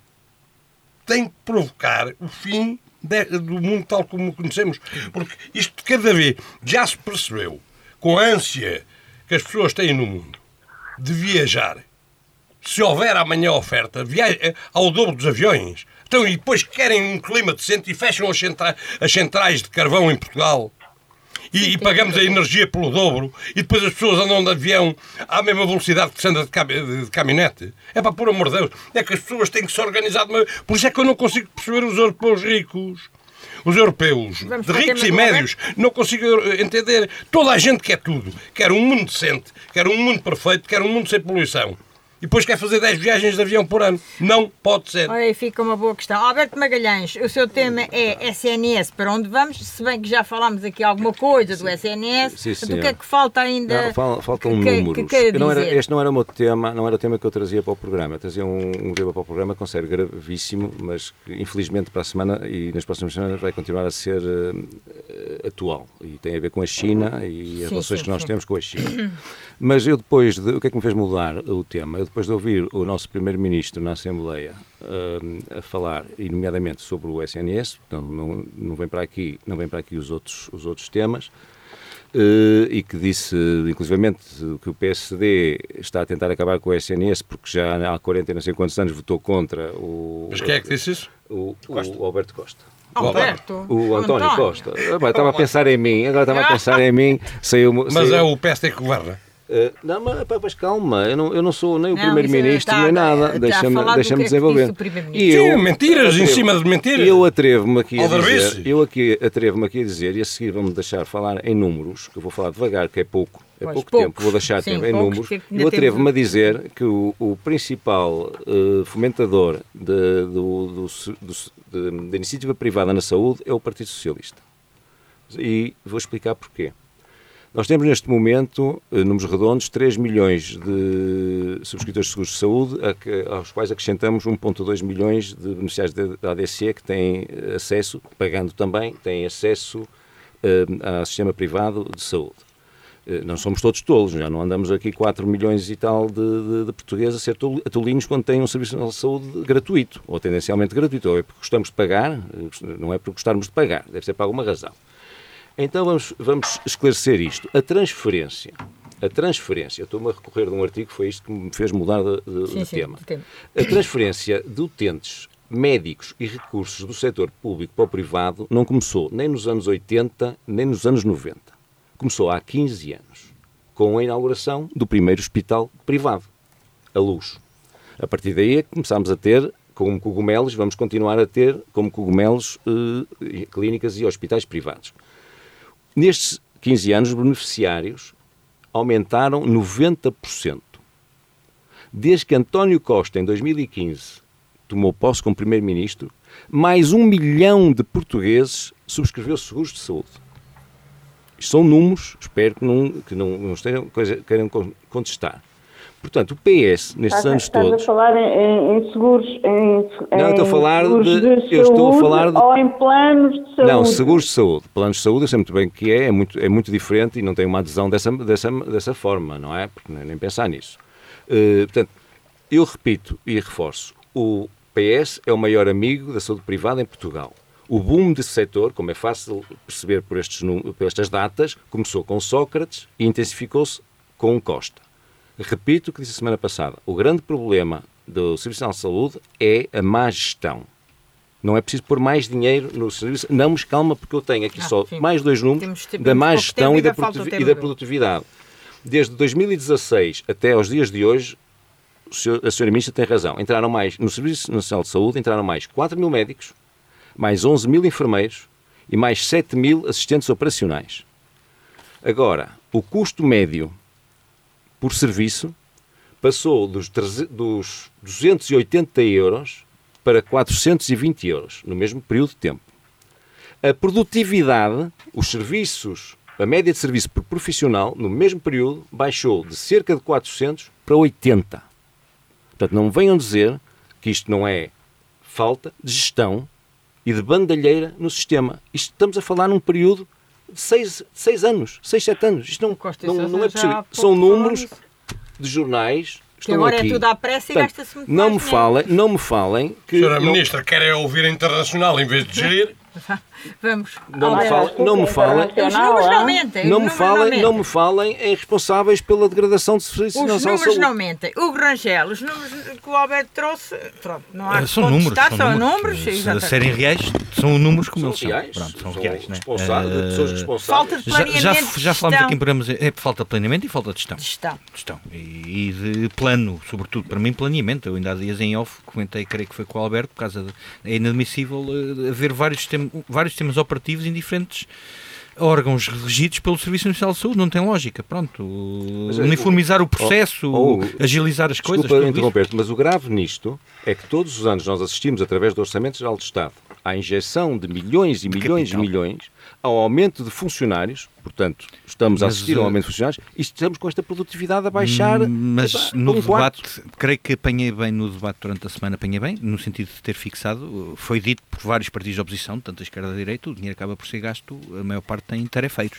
tem que provocar o fim do mundo tal como o conhecemos. Porque isto cada vez já se percebeu, com a ânsia que as pessoas têm no mundo de viajar. Se houver amanhã oferta, viaja eh, ao dobro dos aviões. Então, e depois querem um clima decente e fecham as centrais de carvão em Portugal e, e, pagamos a energia pelo dobro e depois as pessoas andam de avião à mesma velocidade que se anda de, cam de caminhonete. É para, por amor de Deus, é que as pessoas têm que se organizar. De uma... Por isso é que eu não consigo perceber os europeus ricos. Os europeus, Vamos de ricos e médios, não consigo entender. Toda a gente quer tudo. Quer um mundo decente, quer um mundo perfeito, quer um mundo sem poluição e depois quer fazer 10 viagens de avião por ano. Não pode ser. Olha, aí fica uma boa questão. Alberto Magalhães, o seu tema é SNS, para onde vamos? Se bem que já falámos aqui alguma coisa do SNS, sim, do que é que falta ainda? Não, fal, faltam que, números. Que, que não era, este não era o meu tema, não era o tema que eu trazia para o programa. Eu trazia um, um tema para o programa com sério gravíssimo, mas que infelizmente para a semana e nas próximas semanas vai continuar a ser uh, atual. E tem a ver com a China e as sim, relações sim, que nós temos com a China. Mas eu depois, de, o que é que me fez mudar o tema? Eu depois de ouvir o nosso Primeiro-Ministro na Assembleia uh, a falar, e nomeadamente sobre o SNS, portanto, não, não, vem para aqui, não vem para aqui os outros, os outros temas, uh, e que disse, inclusivamente, que o PSD está a tentar acabar com o SNS porque já há 40 e não sei quantos anos votou contra o... Mas quem é que disse isso? O, o Alberto Costa. Alberto? O António, António. Costa. Ah, estava a pensar em mim, agora estava a pensar em mim. Saiu, Mas saiu... é o PSD que governa. Uh, não, mas, mas calma, eu não, eu não sou nem o Primeiro-Ministro nem nada. Deixa-me deixa desenvolver. E eu, Sim, mentiras em cima de mentiras. Eu atrevo-me aqui a dizer, eu aqui atrevo-me aqui a dizer, e a seguir vamos deixar falar em números, que eu vou falar devagar, que é pouco, é pois, pouco, pouco, tempo, vou deixar Sim, tempo em números. Eu atrevo-me a dizer que o, o principal uh, fomentador de, do, do, do, da iniciativa privada na saúde é o Partido Socialista. E vou explicar porquê. Nós temos neste momento, eh, números redondos, 3 milhões de subscritores de seguros de saúde, aos quais acrescentamos 1,2 milhões de beneficiários da ADC que têm acesso, pagando também, têm acesso uh, ao sistema privado de saúde. Não somos todos tolos, já não andamos aqui 4 milhões e tal de, de, de portugueses a ser tolinhos quando têm um serviço de saúde gratuito, ou tendencialmente gratuito, ou é porque gostamos de pagar, não é porque gostarmos de pagar, deve ser por alguma razão. Então vamos, vamos esclarecer isto. A transferência, a transferência, estou-me a recorrer de um artigo, foi isto que me fez mudar de, de, sim, de sim, tema. A transferência de utentes médicos e recursos do setor público para o privado não começou nem nos anos 80, nem nos anos 90. Começou há 15 anos, com a inauguração do primeiro hospital privado, a luz. A partir daí é que começámos a ter, como cogumelos, vamos continuar a ter como cogumelos eh, clínicas e hospitais privados. Nestes 15 anos, os beneficiários aumentaram 90%. Desde que António Costa, em 2015, tomou posse como Primeiro-Ministro, mais um milhão de portugueses subscreveu seguros de saúde. Isto são números, espero que não, que não, não estejam, queiram contestar. Portanto, o PS, nestes estás, anos estás todos. a falar em, em seguros. Em, não, estou a falar de. de eu saúde, estou a falar de. Ou em planos de saúde. Não, seguros de saúde. Planos de saúde, eu sei muito bem que é, é muito, é muito diferente e não tem uma adesão dessa, dessa, dessa forma, não é? Porque nem, nem pensar nisso. Uh, portanto, eu repito e reforço: o PS é o maior amigo da saúde privada em Portugal. O boom desse setor, como é fácil perceber por, estes, por estas datas, começou com Sócrates e intensificou-se com Costa. Repito o que disse a semana passada. O grande problema do Serviço Nacional de Saúde é a má gestão. Não é preciso pôr mais dinheiro no serviço. Não, mas calma, porque eu tenho aqui ah, só sim. mais dois números da má gestão e da, e da produtividade. Desde 2016 até aos dias de hoje, a senhora Ministra tem razão. Entraram mais, no Serviço Nacional de Saúde, entraram mais 4 mil médicos, mais 11 mil enfermeiros e mais 7 mil assistentes operacionais. Agora, o custo médio por serviço passou dos, dos 280 euros para 420 euros no mesmo período de tempo. A produtividade, os serviços, a média de serviço por profissional, no mesmo período, baixou de cerca de 400 para 80. Portanto, não venham dizer que isto não é falta de gestão e de bandalheira no sistema. Isto estamos a falar num período de seis, seis anos, seis, sete anos. Isto não, não, não é possível. São números de jornais que agora é aqui. é tudo à pressa e gasta-se muito não me falem, Não me falem que... Senhora Ministra, quer ouvir internacional em vez de gerir? Vamos. Não me, falem, não me falem. Os números não mentem. Não me falem, não me falem em responsáveis pela degradação de serviços Os números não mentem. O Rangel, os números que o Alberto trouxe, pronto, não há uh, são números, são, são números. números se serem reais, são números como eles reais, são. Pronto, são, são reais, né? pessoas responsáveis. Falta de planeamento. Já, já, já falámos aqui em programas, é falta de planeamento e falta de gestão. De gestão. gestão. E, e, de plano, sobretudo, para mim, planeamento. Eu ainda há dias em off comentei, creio que foi com o Alberto, por causa de. É inadmissível haver vários, sistema, vários sistemas operativos em diferentes órgãos regidos pelo Serviço Nacional de Saúde. Não tem lógica. Pronto. Mas, é, uniformizar o, o processo, oh, oh, agilizar as coisas. Desculpa interromper-te, mas o grave nisto é que todos os anos nós assistimos, através do Orçamento Geral do Estado, à injeção de milhões e milhões e milhões ao aumento de funcionários, portanto, estamos mas, a assistir ao aumento de funcionários e estamos com esta produtividade a baixar. Mas no um debate, quarto. creio que apanhei bem no debate durante a semana, apanhei bem, no sentido de ter fixado, foi dito por vários partidos de oposição, tanto a esquerda e a direita, o dinheiro acaba por ser gasto, a maior parte tem tarefeiros.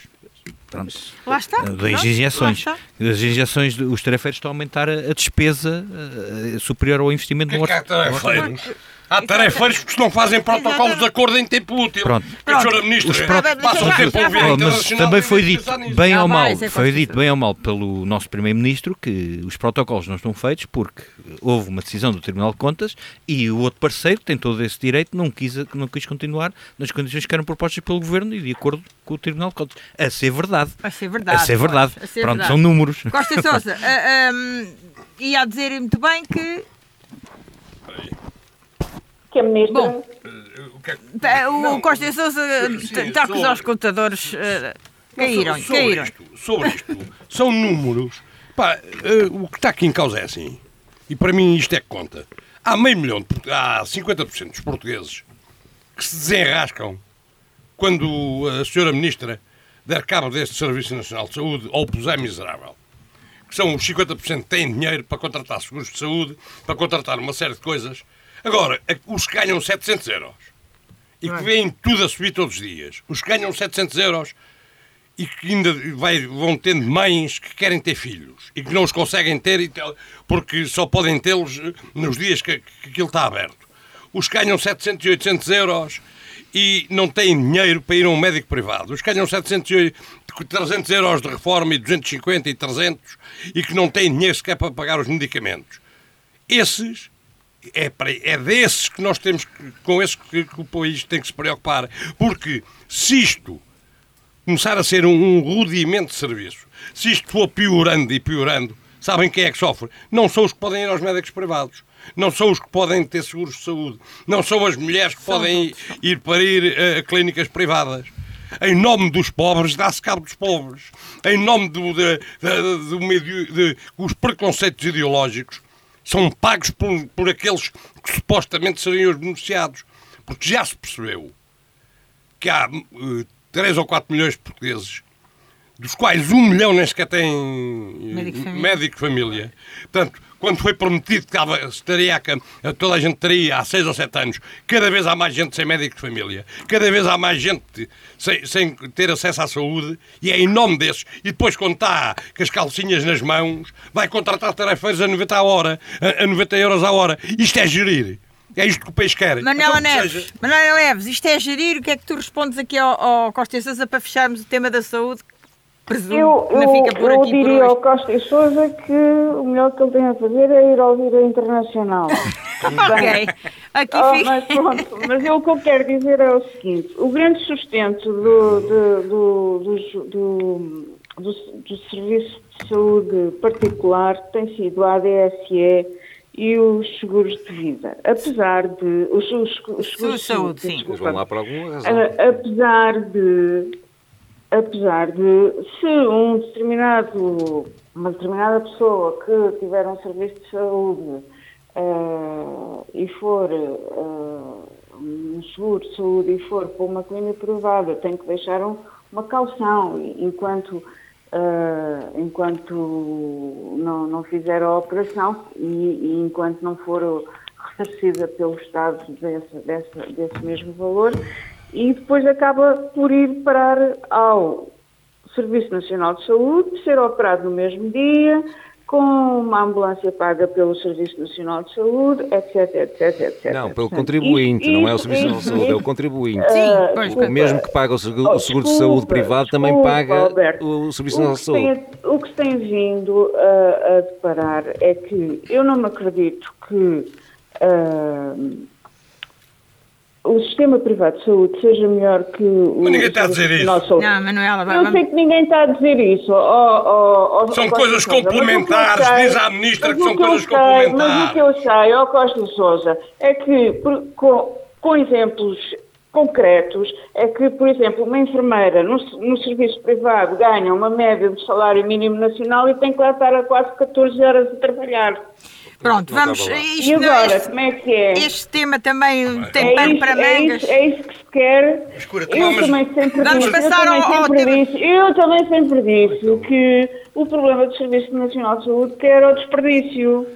Pronto. Lá está. Das injeções. Das injeções, os tarefeiros estão a aumentar a, despesa uh, superior ao investimento que no orçamento. Há tarefeiros que não fazem protocolos de acordo em tempo útil. Pronto. A senhora Ministra passa o tempo a ouvir Mas também foi dito bem ou mal, foi dito bem ou mal pelo nosso Primeiro-Ministro que os protocolos não estão feitos porque houve uma decisão do Tribunal de Contas e o outro parceiro, que tem todo esse direito, não quis, não quis continuar nas condições que eram propostas pelo Governo e de acordo com o Tribunal de Contas. A ser verdade. A ser verdade. A ser verdade. A ser Pronto, verdade. são números. Costa Sousa, uh, um, ia dizer muito bem que que a ministra. Bom, eh, o, o Costa Sousa está com os contadores. Uh, caíram, sobre, caíram. Isto, sobre isto, são números. Pá, uh, o que está aqui em causa é assim, e para mim isto é que conta. Há meio milhão, de, há 50% dos portugueses que se desenrascam quando a senhora ministra der cabo deste Serviço Nacional de Saúde ou puser miserável. Que são os 50% que têm dinheiro para contratar seguros de saúde, para contratar uma série de coisas Agora, os que ganham 700 euros e que veem tudo a subir todos os dias, os que ganham 700 euros e que ainda vai, vão tendo mães que querem ter filhos e que não os conseguem ter porque só podem tê-los eh, nos dias que, que aquilo está aberto. Os que ganham 700 e 800 euros e não têm dinheiro para ir a um médico privado. Os que ganham 700 e 300 euros de reforma e 250 e 300 e que não têm dinheiro sequer para pagar os medicamentos. Esses é, para, é desses que nós temos, com esses que, que, o país tem que se preocupar. Porque se isto começar a ser um, um rudimento de serviço, se isto for piorando e piorando, sabem quem é que sofre? Não são os que podem ir aos médicos privados. Não são os que podem ter seguros de saúde. Não são as mulheres que podem ir, ir para ir a, a clínicas privadas em nome dos pobres, dá-se cabo dos pobres. Em nome do, de, de, meio de, os preconceitos ideológicos, são pagos por, por aqueles que supostamente seriam os beneficiados. Porque já se percebeu que há uh, eh, 3 ou 4 milhões de portugueses, dos quais um milhão nem sequer tem médico família. Médico. Portanto, quando foi prometido que estaria a, toda a gente teria há 6 ou 7 anos, cada vez há mais gente sem médico de família, cada vez há mais gente sem, sem ter acesso à saúde, e é em nome desses. E depois, quando está com as calcinhas nas mãos, vai contratar tarefeiros a 90 a hora, a, a 90 euros a hora. Isto é gerir. É isto que o país quer. Manela então, Neves, seja... Manela Neves, isto é gerir. O que é que tu respondes aqui ao, ao Costa Sousa para fecharmos o tema da saúde? Presumo eu, eu, não fica por eu aqui diria ao Costa e Sousa que o melhor que ele tem a fazer é ir ouvir a Internacional. ok, aqui oh, fica... Mas pronto, mas eu, o que eu quero dizer é o seguinte, o grande sustento do, do, do, do, do, do Serviço de Saúde particular tem sido a ADSE e os seguros de vida. Apesar de. Os, os, os seguros de saúde, sim. Desculpa, vão lá por alguma razão. apesar de apesar de se um determinado, uma determinada pessoa que tiver um serviço de saúde uh, e for uh, um seguro de saúde e for para uma clínica privada, tem que deixar um, uma calção. Enquanto, uh, enquanto não, não fizer a operação e, e enquanto não for ressarcida pelo Estado desse, desse, desse mesmo valor e depois acaba por ir parar ao Serviço Nacional de Saúde, ser operado no mesmo dia, com uma ambulância paga pelo Serviço Nacional de Saúde, etc, etc, etc. Não, pelo contribuinte, não é o Serviço Nacional de Saúde, é o contribuinte. Sim, pois, o mesmo que paga o seguro, o seguro de saúde privado também desculpa, paga Alberto, o Serviço Nacional de Saúde. Tem, o que se tem vindo a, a deparar é que eu não me acredito que uh, o sistema privado de saúde seja melhor que o. Mas ninguém está a dizer isso. Nosso... Não, Manuela, vai, Eu sei que ninguém está a dizer isso. Oh, oh, oh, são coisas complementares, sei, diz à ministra que são coisas sei, complementares. Mas o que eu sei, ó oh, Costa Souza, é que por, com, com exemplos concretos é que, por exemplo, uma enfermeira no, no, serviço privado ganha uma média de salário mínimo nacional e tem que lá estar a quase 14 horas a trabalhar. Pronto, vamos. Isto, e agora, este, como é que é? Este tema também tem é pano para é mangas. É isso, que se quer. Escura, eu também sempre vamos disse, passar eu ao, também sempre disse, Eu também sempre disse que o problema do Serviço Nacional de Saúde que era o desperdício.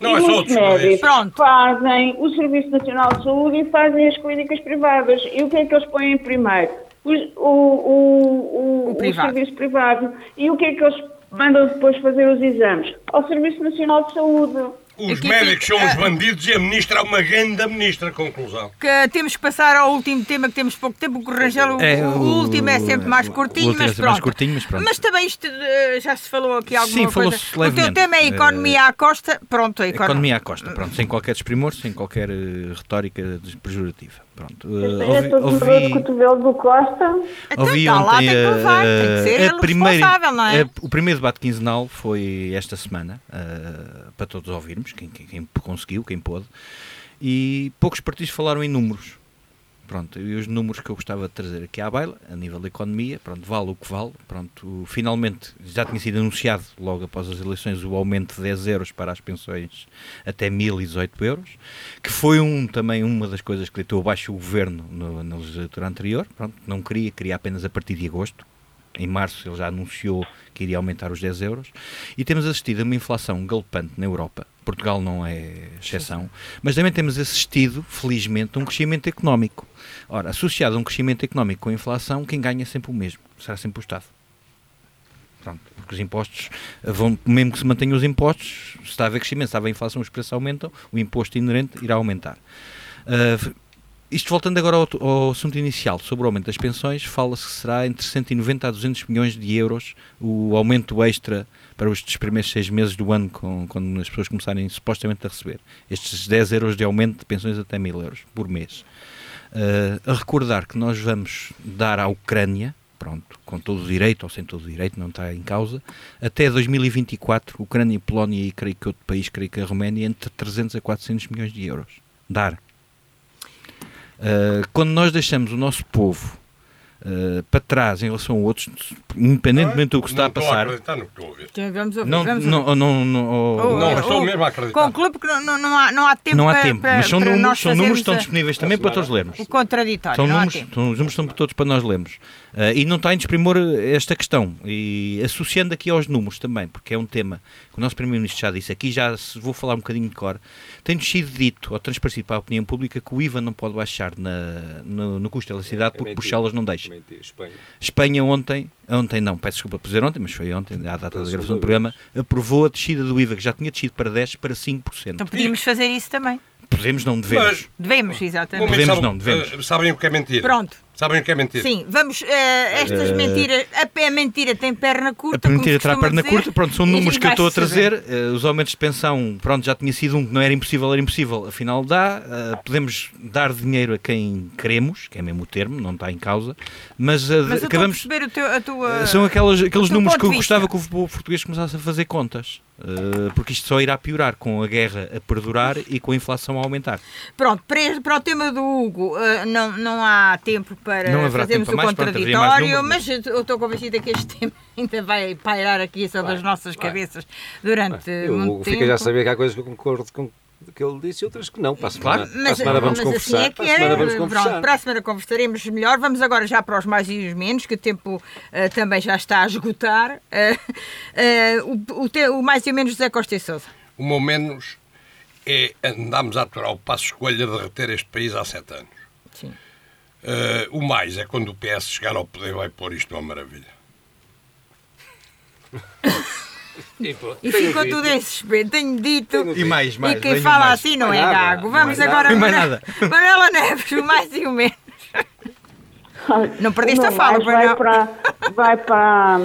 Não, e é muitos médicos Pronto. fazem o Serviço Nacional de Saúde e fazem as clínicas privadas. E o que é que eles põem primeiro? O, o, o, o, o serviço privado. E o que é que eles mandam depois fazer os exames? Ao Serviço Nacional de Saúde. Os Aqui médicos fica... são os bandidos e a ministra é uma grande ministra, conclusão. Que temos que passar ao último tema, que temos pouco tempo, o Rangel, é, o, o, último é sempre mais curtinho, mas, é pronto. mais curtinho mas pronto. Mas também isto, eh, já se falou aqui alguma Sim, coisa. O teu tema é a economia à costa, pronto. A economia, economia à costa, pronto, sem qualquer desprimor, sem qualquer uh, retórica pejorativa. Pronto. Uh, ouvi, ouvi, cotovelo do Costa. Então, ouvi tá, ontem tem que levar, tem que ser a primeira, não é? A, o primeiro debate quinzenal foi esta semana, uh, para todos ouvirmos, quem, quem, quem conseguiu, quem pôde, e poucos partidos falaram em números. Pronto, e os números que eu gostava de trazer aqui à baila, a nível da economia, pronto, vale o que vale. Pronto, finalmente já tinha sido anunciado logo após as eleições o aumento de 10 euros para as pensões até 1018 euros, que foi um, também uma das coisas que deitou abaixo o governo no, na legislatura anterior. Pronto, não queria, queria apenas a partir de agosto. Em março ele já anunciou que iria aumentar os 10 euros. E temos assistido a uma inflação galopante na Europa Portugal não é exceção, mas também temos assistido, felizmente, a um crescimento económico. Ora, associado a um crescimento económico com inflação, quem ganha é sempre o mesmo, será sempre o Estado. Pronto, porque os impostos vão, mesmo que se mantenham os impostos, se está a haver crescimento, se está a haver inflação, os preços aumentam, o imposto inerente irá aumentar. Uh, isto voltando agora ao, ao, assunto inicial, sobre o aumento das pensões, fala-se que será entre 190 a 200 milhões de euros o aumento extra para os primeiros seis meses do ano, com, quando as pessoas começarem supostamente a receber estes 10 euros de aumento de pensões até 1000 euros por mês. Uh, a recordar que nós vamos dar à Ucrânia, pronto, com todo o direito ou sem todo o direito, não está em causa, até 2024, Ucrânia, Polónia e creio que outro país, creio que a Roménia, entre 300 a 400 milhões de euros. Dar. Uh, quando nós deixamos o nosso povo uh, para trás em relação a outros, independentemente do que está a passar. Não estou a acreditar no que estou a ouvir. Então, vamos ouvir. Não, vamos não, não, não, oh, não, estou mesmo a acreditar. Concluo porque não, não, não, há, não há tempo Não há tempo, para, mas são números, são números que estão disponíveis também para todos lermos. O contraditório. São números, são, os números estão todos para nós lermos. Uh, e não está em desprimor esta questão. E associando aqui aos números também, porque é um tema que o nosso Primeiro-Ministro já disse, aqui já vou falar um bocadinho de cor, tem sido dito ou transparecido para a opinião pública que o IVA não pode baixar na, no, no custo da eletricidade é, porque é Bruxelas não deixa. Espanha. Espanha ontem, ontem não, peço desculpa por dizer ontem, mas foi ontem, à data da gravação do programa, aprovou a descida do IVA, que já tinha descido para 10% para 5%. Então podíamos fazer isso também. Podemos, não devemos. Mas, devemos, exatamente. Devemos, não, devemos. Eh, sabem o que é mentira? Pronto. Sabem o que é mentira? Sim, vamos. Uh, estas uh, mentiras. A, a, mentira tem perna curta. A mentira terá perna dizer, curta. Pronto, são números que eu estou a trazer. Uh, os aumentos de pensão, pronto, já tinha sido um que não era impossível, era impossível. Afinal, dá. podemos dar dinheiro a quem queremos, que é mesmo o termo, não está em causa. Mas, mas acabamos. A, teu, a tua, são aquelas, aqueles números que eu gostava que o português começasse a fazer contas. Uh, porque isto só irá piorar com a guerra a perdurar e com a inflação a aumentar. Pronto, para, para o tema do Hugo, uh, não, não há tempo para fazermos o contraditório, pronto, mas eu estou convencida que este tema ainda vai pairar aqui sobre vai, as nossas vai. cabeças durante vai. muito Hugo tempo. Fica já a saber que há coisas que eu concordo com que ele disse e outras que não. Para a semana, mas, para a semana vamos mas conversar. Assim é que para, a semana vamos conversar. Pronto, para a semana conversaremos melhor. Vamos agora já para os mais e os menos, que o tempo uh, também já está a esgotar. Uh, uh, o, o, te, o, mais e o menos José Costa e Sousa. O meu menos é andarmos a aturar o passo escolha de reter este país há sete anos. Sim. o mais é quando o PS chegar ao poder vai pôr isto uma maravilha. E, pô, e ficou dito. tudo em suspenso, tenho dito. Tenho e mais, mais. E quem fala mais. assim não é nada, gago. Vamos agora para nada. Manuela Neves, o mais e o menos. Não perdeste a fala, vai para, vai para,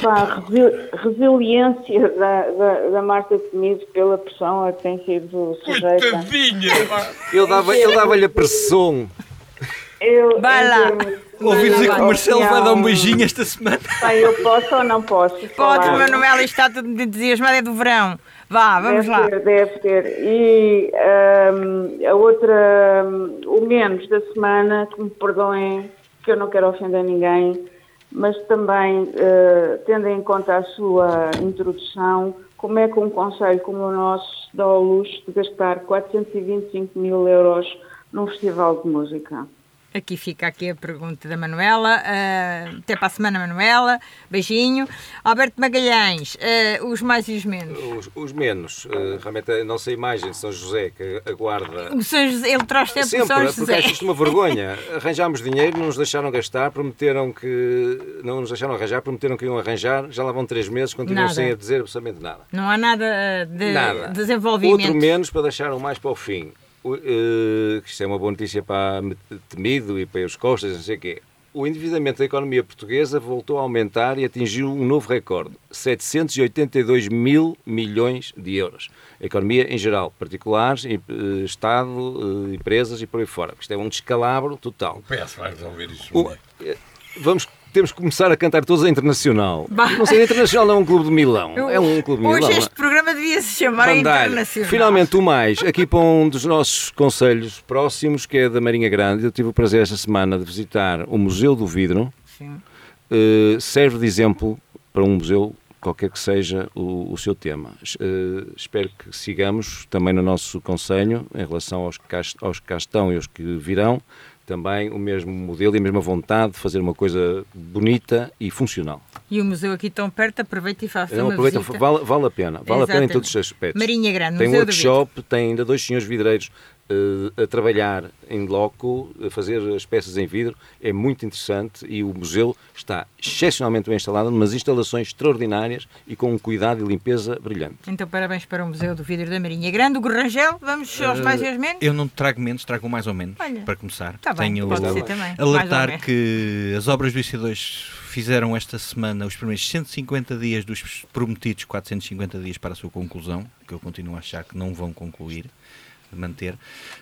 para a resiliência da, da, da Marta Temido pela pressão a que tem sido sujeita. Coitadinha! Eu dava-lhe dava a pressão. Eu, Vai lá. Ouvi dizer que o Marcelo vai dar um beijinho esta semana. Bem, eu posso ou não posso? Pode, Manuela, está tudo entusiasmado, é do verão. Vá, vamos deve lá. Ter, deve ter. E um, a outra, um, o menos da semana, que me perdoem, que eu não quero ofender ninguém, mas também, uh, tendo em conta a sua introdução, como é que um conselho como o nosso dá ao luxo de gastar 425 mil euros num festival de música? Aqui fica aqui a pergunta da Manuela. Uh, até para a semana, Manuela. Beijinho. Alberto Magalhães, uh, os mais e os menos? Os, os menos. Uh, realmente a nossa imagem São José, que aguarda... O São José, ele traz sempre, sempre o São José. porque acho isto uma vergonha. Arranjámos dinheiro, não nos deixaram gastar, prometeram que... Não nos deixaram arranjar, prometeram que iam arranjar. Já lá vão três meses, continuam nada. sem a dizer absolutamente nada. Não há nada de nada. desenvolvimento. Outro menos para deixar o mais para o fim uh, isto é uma boa notícia para Temido e para os Costas, não sei o quê. O endividamento da economia portuguesa voltou a aumentar e atingiu um novo recorde, 782 mil milhões de euros. A economia em geral, particulares, eh, Estado, eh, empresas e por aí fora. Isto é um descalabro total. O PS vai resolver isso. O, vamos temos que começar a cantar todos a Internacional. Bah. Não sei, a Internacional não é um clube de Milão. Eu, é um clube de Milão. Hoje este programa devia se chamar Bandalha. Internacional. Finalmente, o mais, aqui para um dos nossos conselhos próximos, que é da Marinha Grande. Eu tive o prazer esta semana de visitar o Museu do Vidro. Uh, serve de exemplo para um museu qualquer que seja o, o seu tema. Uh, espero que sigamos também no nosso conselho, em relação aos que, cá, aos que cá estão e aos que virão, também o mesmo modelo e a mesma vontade de fazer uma coisa bonita e funcional. E o museu aqui tão perto, aproveita e faça Não, uma aproveita, visita. Vale, vale a pena, vale Exatamente. a pena em todos os aspectos. Marinha Grande, Tem um workshop, tem ainda dois senhores vidreiros uh, a trabalhar em loco, a fazer as peças em vidro, é muito interessante e o museu está excepcionalmente bem instalado, umas instalações extraordinárias e com um cuidado e limpeza brilhante. Então, parabéns para o Museu do Vidro da Marinha Grande. O Gorrangel, vamos aos uh, mais e aos menos? Eu não trago menos, trago mais ou menos, Olha, para começar. Tá bem, Tenho pode ser também. alertar que as obras do IC2 fizeram esta semana os primeiros 150 dias dos prometidos 450 dias para a sua conclusão, que eu continuo a achar que não vão concluir manter.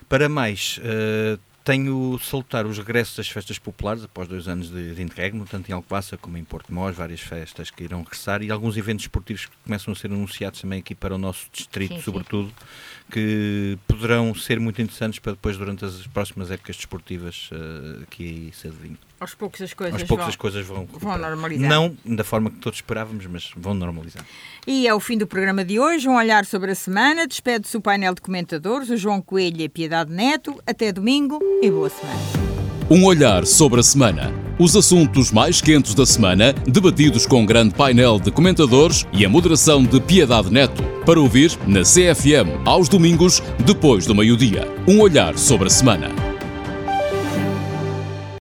Para mais, uh, tenho salutar os regressos das festas populares após dois anos de, de interregno, tanto em Alcobaça como em Porto Mós, várias festas que irão regressar e alguns eventos esportivos que começam a ser anunciados também aqui para o nosso distrito, sim, sobretudo, sim. que poderão ser muito interessantes para depois durante as próximas épocas desportivas uh, que aí se adivinham. Aos poucos as coisas, Aos poucos vão, as coisas vão, vão normalizar. Não da forma que todos esperávamos, mas vão normalizar. E é o fim do programa de hoje. Um olhar sobre a semana. Despede-se o painel de comentadores, o João Coelho e a Piedade Neto. Até domingo e boa semana. Um olhar sobre a semana. Os assuntos mais quentes da semana, debatidos com um grande painel de comentadores e a moderação de Piedade Neto. Para ouvir na CFM, aos domingos, depois do meio-dia. Um olhar sobre a semana.